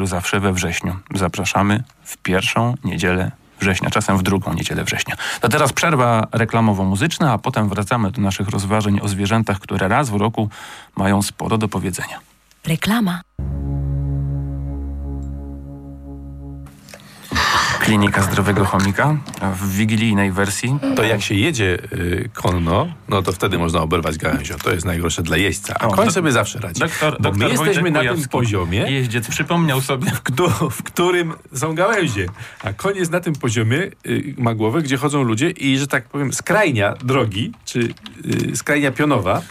zawsze we wrześniu. Zapraszamy w pierwszą niedzielę września, czasem w drugą niedzielę września. To teraz przerwa reklamowo-muzyczna, a potem wracamy do naszych rozważań o zwierzętach, które raz w roku mają sporo do powiedzenia. Reklama. Klinika Zdrowego Chomika w wigilijnej wersji. To jak się jedzie y, konno, no to wtedy można oberwać gałęzią. To jest najgorsze dla jeźdźca. A O, koń do- sobie zawsze radzi. Doktor, Bo doktor my jesteśmy Wojtek na tym Kujawski, poziomie, Jeździec przypomniał sobie. w, któ- w którym są gałęzie. A koń jest na tym poziomie, y, ma głowę, gdzie chodzą ludzie i, że tak powiem, skrajnia drogi, czy y, skrajnia pionowa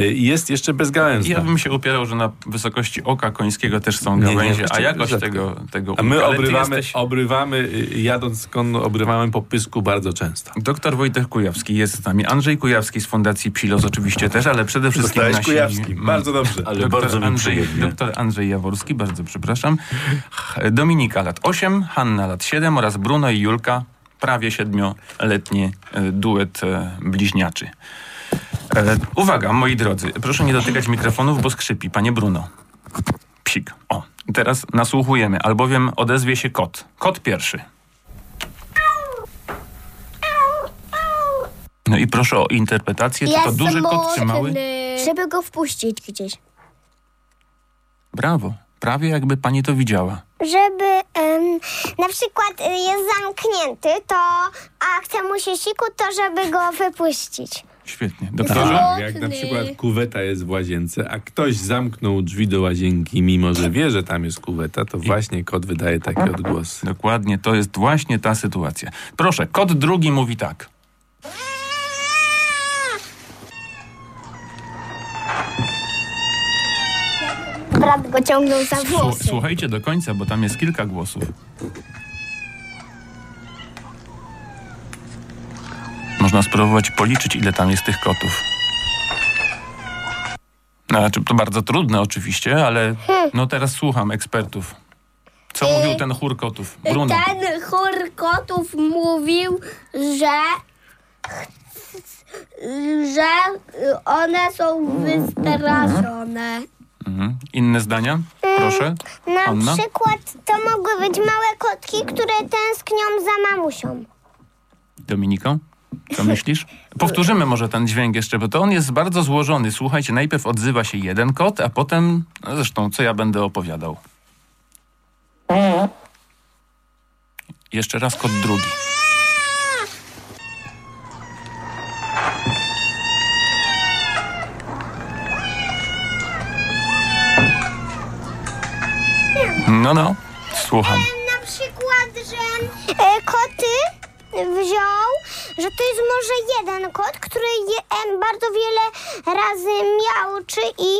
jest jeszcze bezgałęzna. Ja bym się upierał, że na wysokości oka końskiego też są Nie, nie, gałęzie, a jakość rzadko. tego, tego A my obrywamy, jesteś- obrywamy, y, jadąc konno, obrywamy po pysku bardzo często. Doktor Wojtek Kujawski jest z nami. Andrzej Kujawski z Fundacji Psilos oczywiście też, ale przede wszystkim Dostałeś nasi... Kujawski. Bardzo dobrze. Ale Doktor bardzo mi Andrzej, przyjemnie. doktor Andrzej Jaworski, bardzo przepraszam. Dominika lat 8, Hanna lat 7 oraz Bruno i Julka, prawie siedmioletni e, duet bliźniaczy. E, uwaga, moi drodzy, proszę nie dotykać mikrofonów, bo skrzypi. Panie Bruno. Psik. O, teraz nasłuchujemy, albowiem odezwie się kot. Kot pierwszy. No i proszę o interpretację, czy to Jest duży kot, czy mały? Żeby go wpuścić gdzieś. Brawo, prawie jakby pani to widziała. Żeby em, na przykład y, jest zamknięty, to a chce mu się siku, to żeby go wypuścić. Świetnie. Doktorze? Tak, jak na przykład kuweta jest w łazience, a ktoś zamknął drzwi do łazienki, mimo że wie, że tam jest kuweta, to właśnie kot wydaje takie odgłosy. Dokładnie, to jest właśnie ta sytuacja. Proszę, kot drugi mówi tak. Brat go ciągnął za włosy. słuchajcie do końca, bo tam jest kilka głosów. Można spróbować policzyć, ile tam jest tych kotów. No, Znaczy, to bardzo trudne oczywiście, ale no teraz słucham ekspertów. Co mówił ten chór kotów? Bruno. Ten chór kotów mówił, że że one są wystraszone. Mhm. Inne zdania? Proszę. Na Anna? przykład to mogły być małe kotki, które tęsknią za mamusią. Dominiko, co myślisz? Powtórzymy może ten dźwięk jeszcze, bo to on jest bardzo złożony. Słuchajcie, najpierw odzywa się jeden kot, a potem, no zresztą, co ja będę opowiadał. Jeszcze raz kot drugi. No, no, słucham. Na przykład, że e, koty wziął, że to jest może jeden kot, który je, em, bardzo wiele razy miałczy i,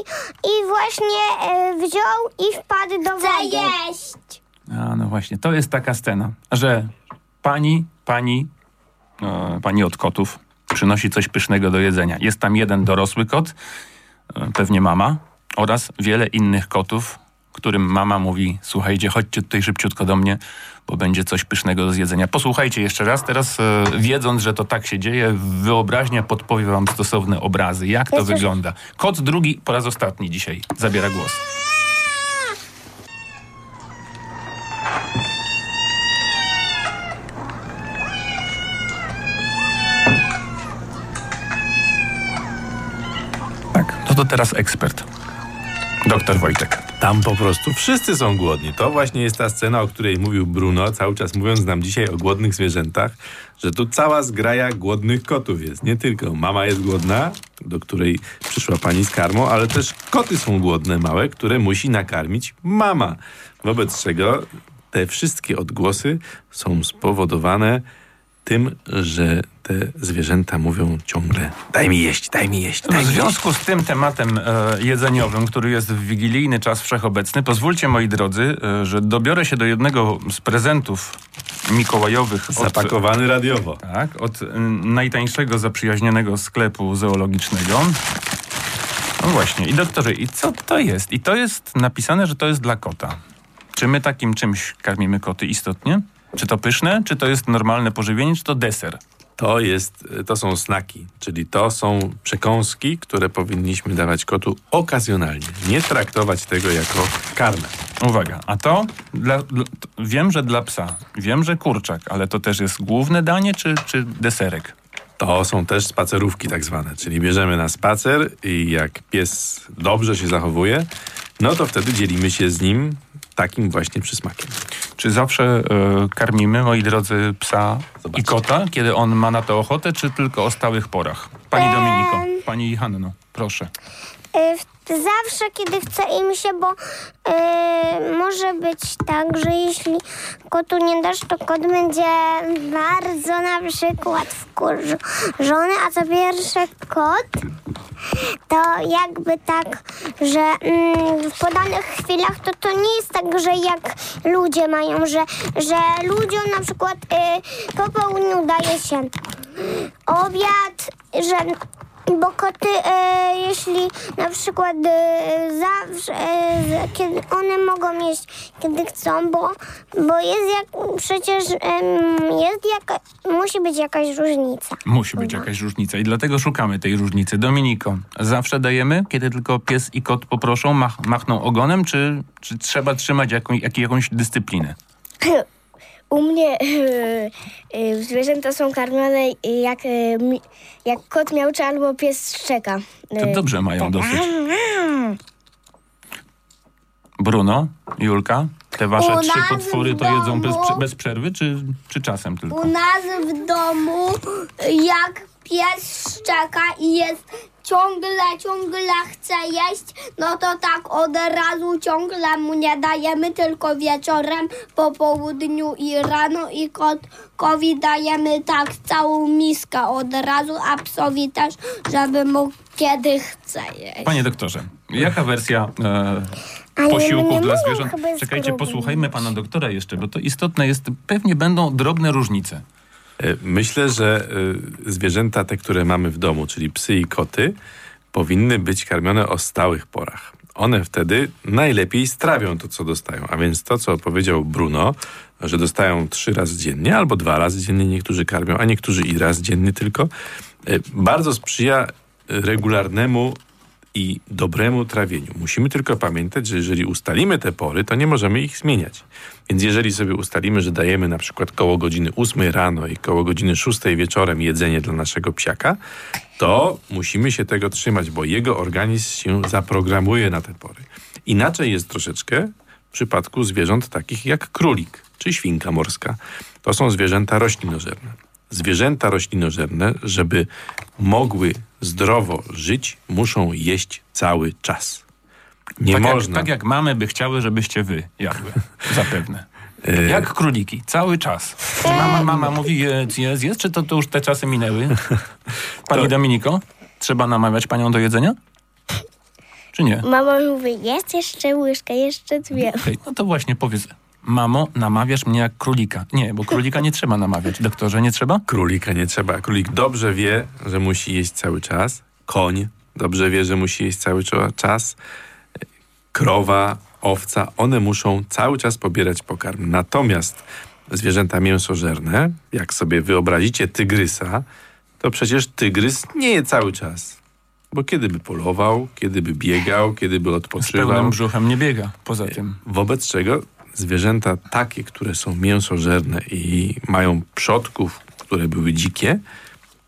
i właśnie e, wziął i wpadł do wody. Zajeść! A, no właśnie, to jest taka scena, że pani, pani, e, pani od kotów przynosi coś pysznego do jedzenia. Jest tam jeden dorosły kot, e, pewnie mama, oraz wiele innych kotów, którym mama mówi, słuchajcie, chodźcie tutaj szybciutko do mnie, bo będzie coś pysznego do zjedzenia. Posłuchajcie jeszcze raz, teraz e, wiedząc, że to tak się dzieje, wyobraźnia podpowie wam stosowne obrazy, jak to wygląda. Kot drugi po raz ostatni dzisiaj zabiera głos. Tak, no to teraz ekspert. Doktor Wojtek. Tam po prostu wszyscy są głodni. To właśnie jest ta scena, o której mówił Bruno, cały czas mówiąc nam dzisiaj o głodnych zwierzętach, że tu cała zgraja głodnych kotów jest. Nie tylko mama jest głodna, do której przyszła pani z karmą, ale też koty są głodne małe, które musi nakarmić mama. Wobec czego te wszystkie odgłosy są spowodowane tym, że te zwierzęta mówią ciągle daj mi jeść, daj mi jeść, daj W mi jeść. związku z tym tematem e, jedzeniowym, który jest w wigilijny czas wszechobecny, pozwólcie moi drodzy, e, że dobiorę się do jednego z prezentów mikołajowych od, Zapakowany radiowo. tak, od y, najtańszego zaprzyjaźnionego sklepu zoologicznego. No właśnie, i doktorze, i co to jest? I to jest napisane, że to jest dla kota. Czy my takim czymś karmimy koty istotnie? Czy to pyszne, czy to jest normalne pożywienie, czy to deser? To, jest, to są snaki, czyli to są przekąski, które powinniśmy dawać kotu okazjonalnie. Nie traktować tego jako karmę. Uwaga, a to dla, dla, to wiem, że dla psa, wiem, że kurczak, ale to też jest główne danie czy, czy deserek? To są też spacerówki tak zwane, czyli bierzemy na spacer i jak pies dobrze się zachowuje, no to wtedy dzielimy się z nim takim właśnie przysmakiem. Czy zawsze e, karmimy, moi drodzy, psa Zobaczcie. i kota, kiedy on ma na to ochotę, czy tylko o stałych porach? Pani Dominiko, pani Hanno, proszę. W- Zawsze, kiedy chce im się, bo y, może być tak, że jeśli kotu nie dasz, to kot będzie bardzo na przykład wkurzony, a co pierwsze kot, to jakby tak, że mm, w podanych chwilach to to nie jest tak, że jak ludzie mają, że, że ludziom na przykład y, po południu daje się obiad, że bo koty, e, jeśli na przykład e, zawsze, e, kiedy one mogą jeść, kiedy chcą, bo, bo jest jak, przecież jest jaka, musi być jakaś różnica. Musi być jakaś różnica i dlatego szukamy tej różnicy. Dominiko, zawsze dajemy, kiedy tylko pies i kot poproszą, mach, machną ogonem, czy, czy trzeba trzymać jaką, jak, jakąś dyscyplinę? U mnie y, zwierzęta są karmione jak, y, mi- jak kot miałczy albo pies szczeka. To dobrze mają dosyć. Bruno, Julka, te wasze U trzy potwory to jedzą bez, bez przerwy, czy, czy czasem tylko? U nas w domu, jak pies szczeka i jest ciągle, ciągle chce jeść, no to tak od razu ciągle mu nie dajemy, tylko wieczorem, po południu i rano i kotkowi dajemy tak całą miskę od razu, a psowi też, żeby mógł kiedy chce jeść. Panie doktorze, jaka wersja e, posiłków dla zwierząt? Czekajcie, posłuchajmy pana doktora jeszcze, bo to istotne jest, pewnie będą drobne różnice. E, Myślę, że e, zwierzęta te, które mamy w domu, czyli psy i koty, powinny być karmione o stałych porach. One wtedy najlepiej strawią to, co dostają. A więc to, co powiedział Bruno, że dostają trzy razy dziennie albo dwa razy dziennie niektórzy karmią, a niektórzy i raz dziennie tylko, e, bardzo sprzyja regularnemu i dobremu trawieniu. Musimy tylko pamiętać, że jeżeli ustalimy te pory, to nie możemy ich zmieniać. Więc jeżeli sobie ustalimy, że dajemy na przykład koło godziny 8 rano i koło godziny 6 wieczorem jedzenie dla naszego psiaka, to musimy się tego trzymać, bo jego organizm się zaprogramuje na te pory. Inaczej jest troszeczkę w przypadku zwierząt takich jak królik czy świnka morska. To są zwierzęta roślinożerne. Zwierzęta roślinożerne, żeby mogły zdrowo żyć, muszą jeść cały czas. Nie tak, można. Jak, tak jak mamy by chciały, żebyście wy jadły. Zapewne. E, Jak króliki, cały czas. Czy mama, mama mówi jedz, jedz, jedz, czy to, to już te czasy minęły? Pani To- Dominiko, trzeba namawiać panią do jedzenia? Czy nie? Mama mówi, jest jeszcze łyżka, jeszcze dwie. Okej, no to właśnie powiedz. Mamo, namawiasz mnie jak królika. Nie, bo królika nie trzeba namawiać. Doktorze, nie trzeba? Królika nie trzeba. Królik dobrze wie, że musi jeść cały czas. Koń dobrze wie, że musi jeść cały czas. Krowa, owca, one muszą cały czas pobierać pokarm. Natomiast zwierzęta mięsożerne, jak sobie wyobrazicie tygrysa, to przecież tygrys nie je cały czas. Bo kiedy by polował, kiedy by biegał, kiedy by Z odpoczywał. pełnym brzuchem nie biega. Poza tym. Wobec czego zwierzęta takie, które są mięsożerne i mają przodków, które były dzikie,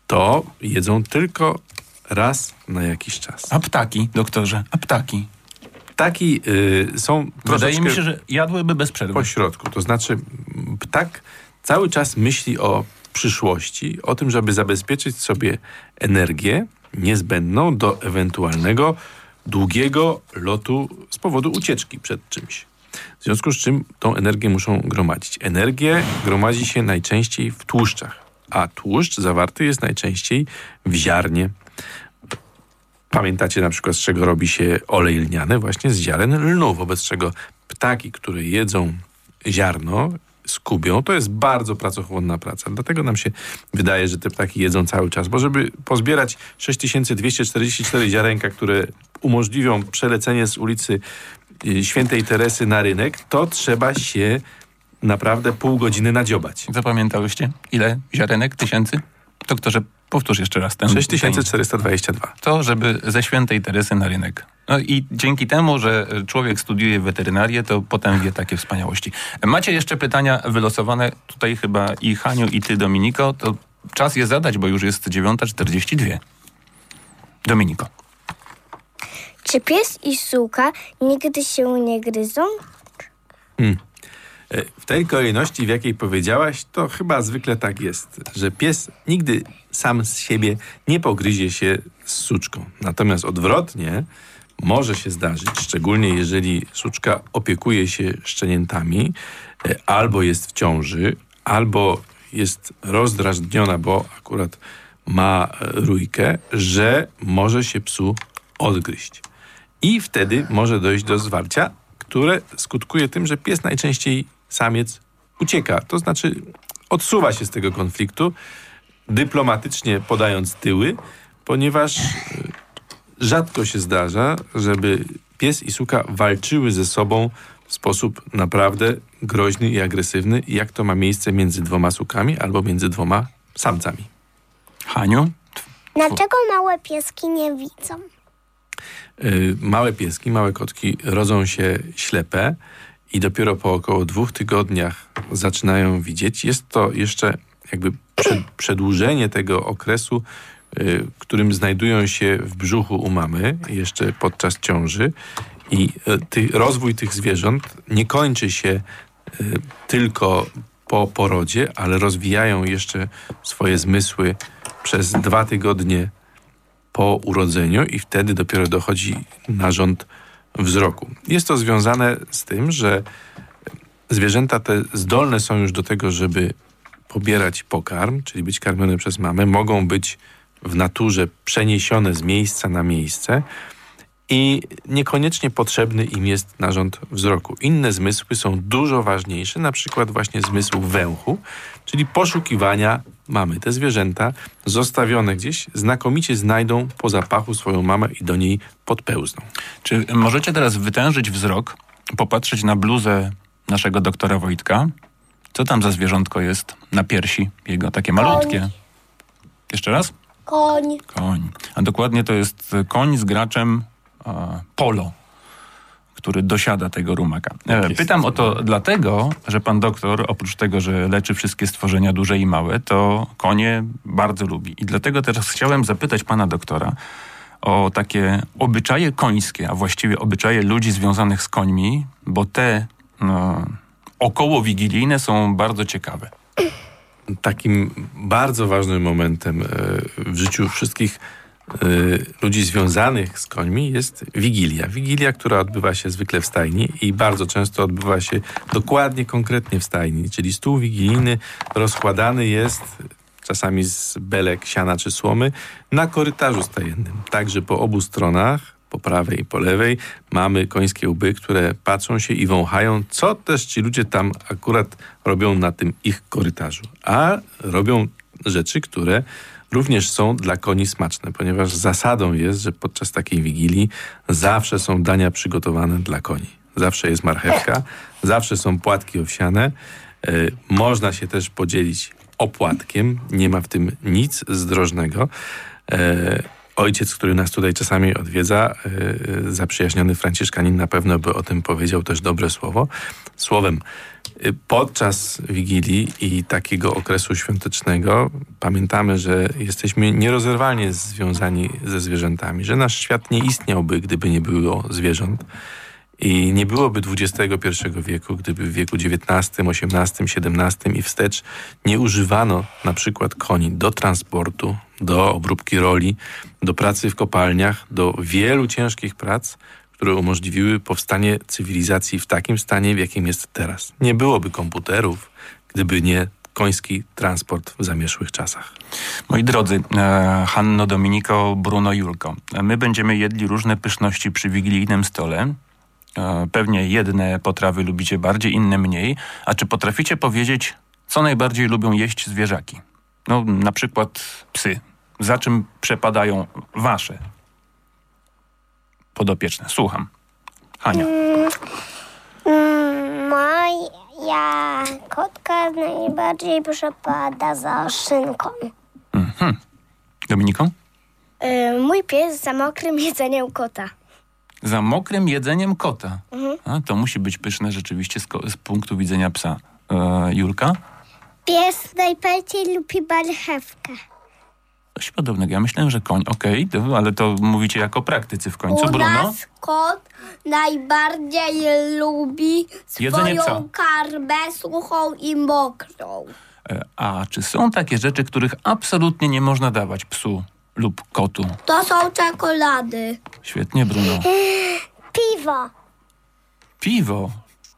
to jedzą tylko raz na jakiś czas. A ptaki, doktorze, a ptaki. Ptaki y, są Wydaje mi się, że jadłyby bez przerwy. po środku. To znaczy ptak cały czas myśli o przyszłości, o tym, żeby zabezpieczyć sobie energię niezbędną do ewentualnego długiego lotu z powodu ucieczki przed czymś. W związku z czym tą energię muszą gromadzić. Energię gromadzi się najczęściej w tłuszczach, a tłuszcz zawarty jest najczęściej w ziarnie. Pamiętacie na przykład, z czego robi się olej lniany? Właśnie z ziaren lnu, wobec czego ptaki, które jedzą ziarno, skubią, to jest bardzo pracochłonna praca. Dlatego nam się wydaje, że te ptaki jedzą cały czas, bo żeby pozbierać 6244 ziarenka, które umożliwią przelecenie z ulicy Świętej Teresy na rynek, to trzeba się naprawdę pół godziny nadziobać. Zapamiętałyście? Ile ziarenek? Tysięcy? Doktorze, powtórz jeszcze raz ten... 6422. To, żeby ze Świętej Teresy na rynek. No i dzięki temu, że człowiek studiuje weterynarię, to potem wie takie wspaniałości. Macie jeszcze pytania wylosowane tutaj chyba i Haniu, i ty, Dominiko. To czas je zadać, bo już jest 9.42. Dominiko. Czy pies i suka nigdy się nie gryzą? E, W tej kolejności, w jakiej powiedziałaś, to chyba zwykle tak jest, że pies nigdy sam z siebie nie pogryzie się z suczką. Natomiast odwrotnie może się zdarzyć, szczególnie jeżeli suczka opiekuje się szczeniętami, e, albo jest w ciąży, albo jest rozdrażniona, bo akurat ma e, rójkę, że może się psu odgryźć. I wtedy może dojść do zwarcia, które skutkuje tym, że pies najczęściej samiec ucieka. To znaczy odsuwa się z tego konfliktu, dyplomatycznie podając tyły, ponieważ y, rzadko się zdarza, żeby pies i suka walczyły ze sobą w sposób naprawdę groźny i agresywny, jak to ma miejsce między dwoma sukami albo między dwoma samcami. Haniu? Dlaczego małe pieski nie widzą? Y, małe pieski, małe kotki rodzą się ślepe i dopiero po około dwóch tygodniach zaczynają widzieć. Jest to jeszcze jakby przed, przedłużenie tego okresu, y, którym znajdują się w brzuchu u mamy jeszcze podczas ciąży i y, ty, rozwój tych zwierząt nie kończy się tylko po porodzie, ale rozwijają jeszcze swoje zmysły przez dwa tygodnie po urodzeniu i wtedy dopiero dochodzi narząd wzroku. Jest to związane z tym, że zwierzęta te zdolne są już do tego, żeby pobierać pokarm, czyli być karmione przez mamę, mogą być w naturze przeniesione z miejsca na miejsce i niekoniecznie potrzebny im jest narząd wzroku. Inne zmysły są dużo ważniejsze, na przykład właśnie zmysł węchu, czyli poszukiwania mamy. Te zwierzęta zostawione gdzieś znakomicie znajdą po zapachu swoją mamę i do niej podpełzną. Czy możecie teraz wytężyć wzrok, popatrzeć na bluzę naszego doktora Wojtka? Co tam za zwierzątko jest na piersi jego? Takie malutkie. Jeszcze raz? Koń. Koń. A dokładnie to jest koń z graczem e, polo, który dosiada tego rumaka. E, jest. pytam o to dlatego, że pan doktor, oprócz tego, że leczy wszystkie stworzenia duże i małe, to konie bardzo lubi. I dlatego teraz chciałem zapytać pana doktora o takie obyczaje końskie, a właściwie obyczaje ludzi związanych z końmi, bo te no, około wigilijne są bardzo ciekawe. Takim bardzo ważnym momentem e, w życiu wszystkich e, ludzi związanych z końmi jest Wigilia. Wigilia, która odbywa się zwykle w stajni i bardzo często odbywa się dokładnie, konkretnie w stajni, czyli stół wigilijny rozkładany jest czasami z belek, siana czy słomy na korytarzu stajennym. Także po obu stronach po prawej i po lewej mamy końskie łby, które patrzą się i wąchają, co też ci ludzie tam akurat robią na tym ich korytarzu. A robią rzeczy, które również są dla koni smaczne, ponieważ zasadą jest, że podczas takiej wigilii zawsze są dania przygotowane dla koni. Zawsze jest marchewka, zawsze są płatki owsiane. E, można się też podzielić opłatkiem, nie ma w tym nic zdrożnego. E, Ojciec, który nas tutaj czasami odwiedza, yy, zaprzyjaźniony Franciszkanin na pewno by o tym powiedział też dobre słowo. Słowem, podczas Wigilii i takiego okresu świątecznego pamiętamy, że jesteśmy nierozerwalnie związani ze zwierzętami, że nasz świat nie istniałby, gdyby nie było zwierząt. I nie byłoby XXI wieku, gdyby w wieku XIX, XVIII, XVII i wstecz nie używano na przykład koni do transportu, do obróbki roli, do pracy w kopalniach, do wielu ciężkich prac, które umożliwiły powstanie cywilizacji w takim stanie, w jakim jest teraz. Nie byłoby komputerów, gdyby nie koński transport w zamieszłych czasach. Moi drodzy, e, Hanno, Dominiko, Bruno, Julko, my będziemy jedli różne pyszności przy wigilijnym stole. E, Pewnie jedne potrawy lubicie bardziej, inne mniej. A czy potraficie powiedzieć, co najbardziej lubią jeść zwierzaki? No, na przykład psy. Za czym przepadają wasze podopieczne? Słucham. Hania. Mm, Moja kotka najbardziej przepada za szynką. Dominiko? Y, mój pies za mokrym jedzeniem kota. Za mokrym jedzeniem kota. A, to musi być pyszne rzeczywiście z, z punktu widzenia psa. E, Julka? Pies najbardziej lubi marchewkę. Coś podobnego. Ja myślałem, że koń. Okej, to- ale to mówicie jako praktycy w końcu. U Bruno? nas kot najbardziej lubi Jedzenie swoją psa. karmę suchą i mokrą. E, A czy są takie rzeczy, których absolutnie nie można dawać psu lub kotu? To są czekolady. Świetnie, Bruno. Piwo. Piwo.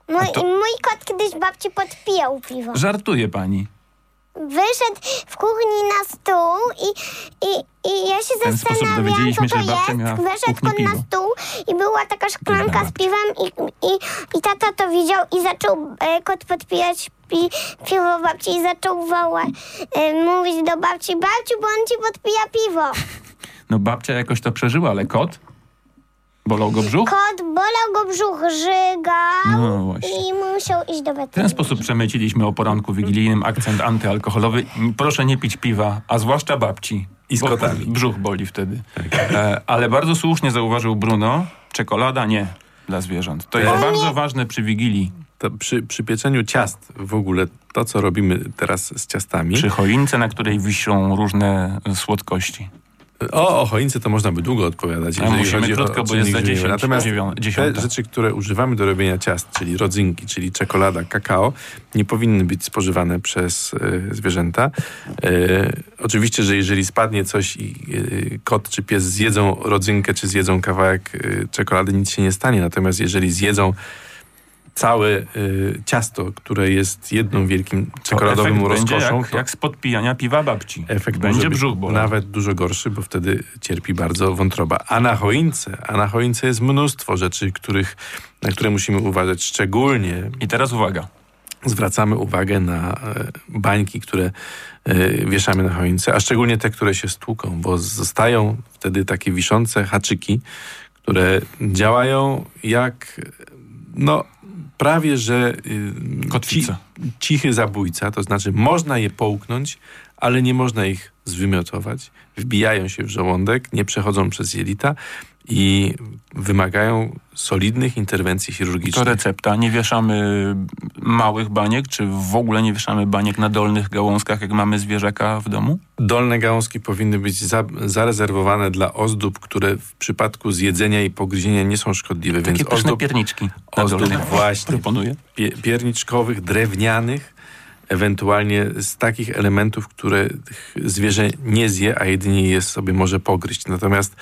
Mój, to- mój kot kiedyś babci podpijał piwo. Żartuje pani. Wyszedł w kuchni na stół i, i, i ja się ten zastanawiałam, co to jest. Wyszedł on na stół i była taka szklanka z piwem i, i, i tata to widział i zaczął e, kot podpijać pi, piwo babci i zaczął wołać, e, mówić do babci, babciu, bo on ci podpija piwo. No babcia jakoś to przeżyła, ale kot? Bolał go brzuch? Kot bolał go brzuch, żygał No właśnie. i musiał iść do W ten weterynarza. sposób przemyciliśmy o poranku wigilijnym akcent antyalkoholowy. Proszę nie pić piwa, a zwłaszcza babci. I z kotami. Brzuch boli wtedy. E, ale bardzo słusznie zauważył Bruno, czekolada nie dla zwierząt. To jest bardzo ważne przy Wigilii. To przy, przy pieczeniu ciast w ogóle, to co robimy teraz z ciastami. Przy choince, na której wiszą różne słodkości. O, o choince to można by długo odpowiadać. A musimy krótko, bo jest za żywieniowy. 10, Natomiast te rzeczy, które używamy do robienia ciast, czyli rodzynki, czyli czekolada, kakao, nie powinny być spożywane przez e, zwierzęta. E, oczywiście, że jeżeli spadnie coś i e, kot czy pies zjedzą rodzynkę, czy zjedzą kawałek czekolady, nic się nie stanie. Natomiast jeżeli zjedzą całe e, ciasto, które jest jedną wielkim czekoladowym rozkoszą, jak, to jak z podpijania piwa babci. efekt będzie brzuch bolał. nawet dużo gorszy, bo wtedy cierpi bardzo wątroba. A na choince, a na choince jest mnóstwo rzeczy, których, na które musimy uważać. Szczególnie I teraz uwaga. zwracamy uwagę na e, bańki, które e, wieszamy na choince, a szczególnie te, które się stłuką, bo zostają wtedy takie wiszące haczyki, które działają jak no prawie, że y, Kotwica. ci- cichy zabójca, to znaczy można je połknąć, ale nie można ich zwymiotować. Wbijają się w żołądek, nie przechodzą przez jelita i wymagają solidnych interwencji To chirurgicznych. recepta. Nie wieszamy małych baniek, czy w ogóle nie wieszamy baniek na dolnych gałązkach, jak mamy zwierzaka w domu? Dolne gałązki powinny być za, zarezerwowane dla ozdób, które w przypadku zjedzenia i pogryzienia nie są szkodliwe. Takie więc ozdób, pierniczki na ozdób dolnych. właśnie. Proponuję. pie, pierniczkowych, drewnianych, ewentualnie z takich elementów, które zwierzę nie zje, a jedynie je sobie może pogryźć. Natomiast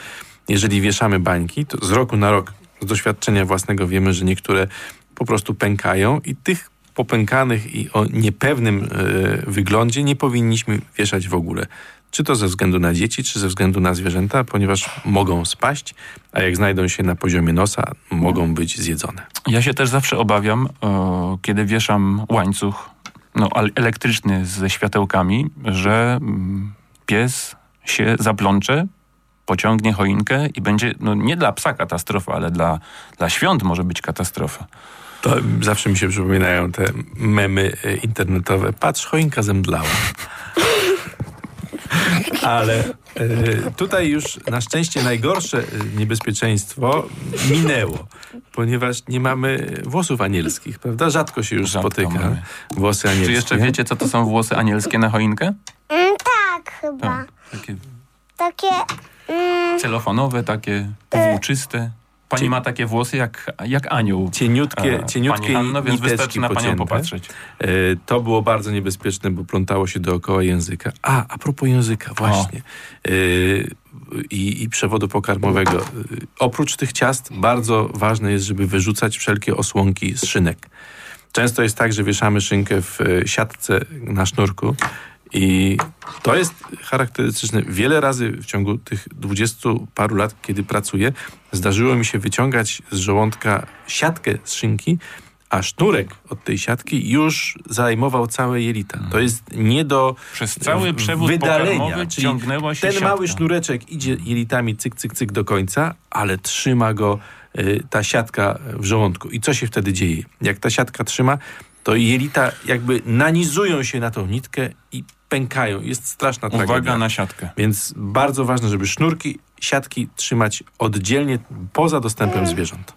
jeżeli wieszamy bańki, to z roku na rok z doświadczenia własnego wiemy, że niektóre po prostu pękają i tych popękanych i o niepewnym e, wyglądzie nie powinniśmy wieszać w ogóle. Czy to ze względu na dzieci, czy ze względu na zwierzęta, ponieważ mogą spaść, a jak znajdą się na poziomie nosa, mogą być zjedzone. Ja się też zawsze obawiam, e, kiedy wieszam łańcuch no, elektryczny ze światełkami, że mm, pies się zaplącze, pociągnie choinkę i będzie, no nie dla psa katastrofa, ale dla, dla świąt może być katastrofa. To zawsze mi się przypominają te memy e, internetowe. Patrz, choinka zemdlała. Ale e, tutaj już na szczęście najgorsze e, niebezpieczeństwo minęło, ponieważ nie mamy włosów anielskich, prawda? Rzadko się już Rzadko spotyka mamy. włosy anielskie. Czy jeszcze wiecie, co to są włosy anielskie na choinkę? Mm, tak, chyba. Tak, takie Takie... Mm, celofonowe, takie włóczyste. Pani ma takie włosy jak, jak anioł. Cieniutkie, cieniutkie Pani Hanno, więc wystarczy na panią pocięte. popatrzeć. E, To było bardzo niebezpieczne, bo plątało się dookoła języka. A, a propos języka, właśnie. E, I, I przewodu pokarmowego. E, Oprócz tych ciast bardzo ważne jest, żeby wyrzucać wszelkie osłonki z szynek. Często jest tak, że wieszamy szynkę w e, siatce na sznurku i to jest charakterystyczne. Wiele razy w ciągu tych dwudziestu paru lat, kiedy pracuję, zdarzyło mi się wyciągać z żołądka siatkę z szynki, a sznurek od tej siatki już zajmował całe jelita. To jest nie do Przez cały przewód wydalenia. ciągnęła się ten siatka. mały sznureczek idzie jelitami cyk, cyk, cyk do końca, ale trzyma go y, ta siatka w żołądku. I co się wtedy dzieje? Jak ta siatka trzyma, to jelita jakby nanizują się na tą nitkę i pękają. Jest straszna tragedia. Uwaga na siatkę. Więc bardzo ważne, żeby sznurki, siatki trzymać oddzielnie, poza dostępem zwierząt.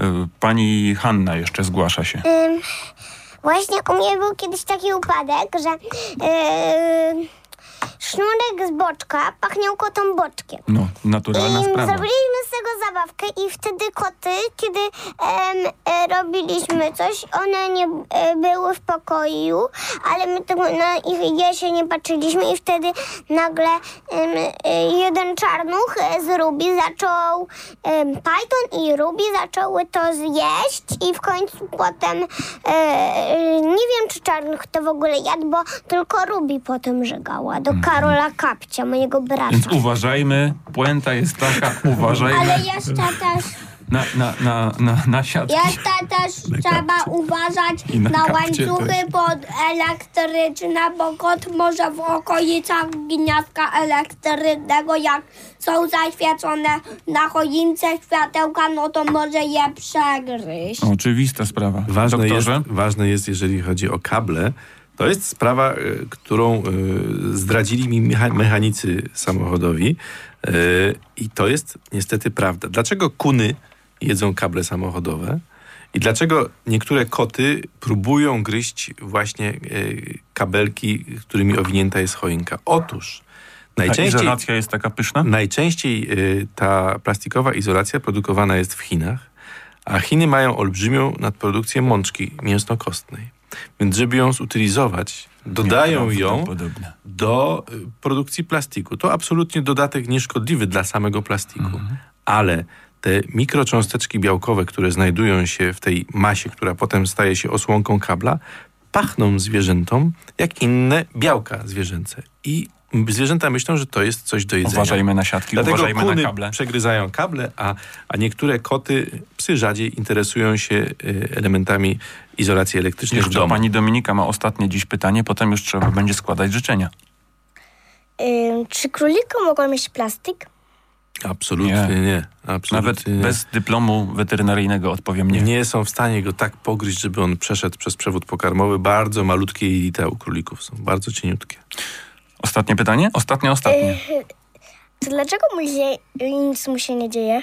Y, Pani Hanna jeszcze zgłasza się. Właśnie u mnie był kiedyś taki upadek, że yy, sznurek z boczka pachniał kotą boczkiem. No, naturalna I sprawa. zrobiliśmy z tego zabawkę i wtedy koty, kiedy em, e, robiliśmy coś, one nie e, były w pokoju, ale my tego na ich je się nie patrzyliśmy i wtedy nagle em, e, jeden czarnuch e, z Ruby zaczął, em, Python i Ruby zaczęły to zjeść i w końcu potem e, e, nie wiem, czy czarnuch to w ogóle jadł, bo tylko Ruby potem żegała do Karola Kapcia, mojego brata. Więc uważajmy, puenta jest taka, uważajmy Ale jeszcze też, na, na, na, na, na siatki. jeszcze też trzeba uważać I na na łańcuchy też. podelektryczne, bo kot może w okolicach gniazdka elektrycznego, jak są zaświecone na choince światełka, no to może je przegryźć. Oczywista sprawa. Ważne jest, ważne jest, jeżeli chodzi o kable, to jest sprawa, e, którą e, zdradzili mi mecha- mechanicy samochodowi e, i to jest niestety prawda. Dlaczego kuny jedzą kable samochodowe i dlaczego niektóre koty próbują gryźć właśnie kabelki, którymi owinięta jest choinka? Otóż najczęściej... izolacja jest taka pyszna? Najczęściej y, ta plastikowa izolacja produkowana jest w Chinach, a Chiny mają olbrzymią nadprodukcję mączki mięsno-kostnej. Więc żeby ją zutylizować, dodają ją do y, produkcji plastiku. To absolutnie dodatek nieszkodliwy dla samego plastiku, ale te mikrocząsteczki białkowe, które znajdują się w tej masie, która potem staje się osłonką kabla, pachną zwierzętom jak inne białka zwierzęce. I zwierzęta myślą, że to jest coś do jedzenia. Uważajmy na siatki, Dlatego uważajmy kuny na kable. przegryzają kable, a, a niektóre koty, psy rzadziej interesują się y, elementami izolacji elektrycznej w Jeszcze domu. pani Dominika ma ostatnie dziś pytanie, potem już trzeba będzie składać życzenia. Ym, czy króliki mogą mieć plastik? Absolutnie nie. Nie. Absolutnie Nawet nie. bez dyplomu weterynaryjnego odpowiem nie. Nie są w stanie go tak pogryźć, żeby on przeszedł przez przewód pokarmowy. Bardzo malutkie jelita u królików są, bardzo cieniutkie. Ostatnie pytanie? Ostatnie, ostatnie. To dlaczego mu się, nic mu się nie dzieje?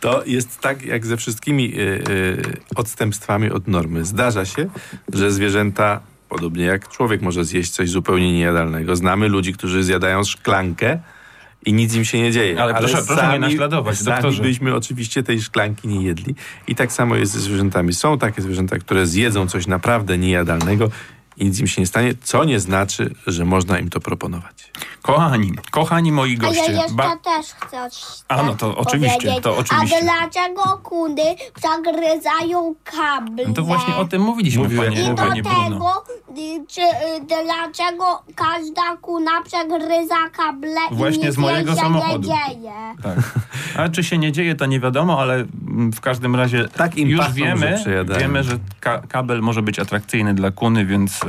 To jest tak jak ze wszystkimi y, y, odstępstwami od normy. Zdarza się, że zwierzęta, podobnie jak człowiek może zjeść coś zupełnie niejadalnego. Znamy ludzi, którzy zjadają szklankę i nic im się nie dzieje. Ale proszę- proszę nie naśladować, sami doktorze. byśmy oczywiście tej szklanki nie jedli. I tak samo jest ze zwierzętami. Są takie zwierzęta, które zjedzą coś naprawdę niejadalnego i nic im się nie stanie, co nie znaczy, że można im to proponować. Kochani, kochani moi A ja goście. jeszcze ba- też chcę coś A, no to oczywiście, to oczywiście. A dlaczego kuny zagryzają kable? No to właśnie o tym mówiliśmy, Mówiłem. panie, I do Bruno. tego, czy, y, dlaczego każda kuna przegryza kable Właśnie i z mojego się samochodu. nie dzieje? Tak. A czy się nie dzieje, to nie wiadomo, ale mm, w każdym razie Tak im już że wiemy, przejadają. wiemy, że ka- kabel może być atrakcyjny dla kuny, więc e,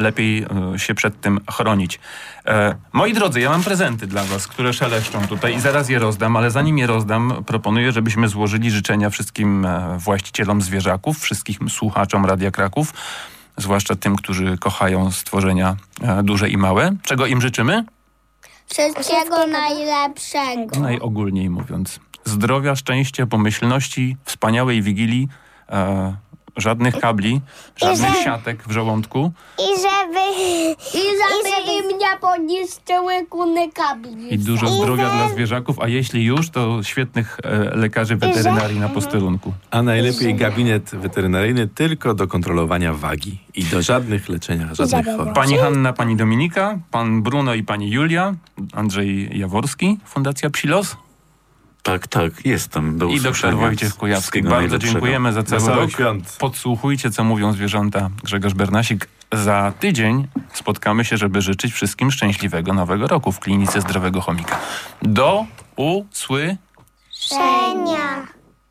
lepiej e, się przed tym chronić. E, moi drodzy, ja mam prezenty dla was, które szeleszczą tutaj i zaraz je rozdam, ale zanim je rozdam, proponuję, żebyśmy złożyli życzenia wszystkim e, właścicielom zwierzaków, wszystkim słuchaczom Radia Kraków, zwłaszcza tym, którzy kochają stworzenia e, duże i małe. Czego im życzymy? Wszystkiego najlepszego. Najogólniej mówiąc. Zdrowia, szczęścia, pomyślności, wspaniałej wigilii, e, żadnych kabli, żadnych że- siatek w żołądku I żeby... I żeby, I żeby- im nie poniszczyły kuny kabli. i dużo zdrowia dla zwierzaków, a jeśli już, to świetnych e, lekarzy weterynarii na posterunku. A najlepiej gabinet weterynaryjny tylko do kontrolowania wagi i do żadnych leczenia, żadnych chorób. Pani Hanna, pani Dominika, pan Bruno i pani Julia, Andrzej Jaworski, Fundacja Psilos Tak, tak, jestem. Do i doktor usłyszenia. Wojciech Kujawski. Bardzo najlepszego. dziękujemy za cały Wesołych rok. świąt. Podsłuchujcie, co mówią zwierzęta. Grzegorz Bernasik. Za tydzień spotkamy się, żeby życzyć wszystkim szczęśliwego nowego roku w Klinice Zdrowego Chomika. Do usły... Szenia.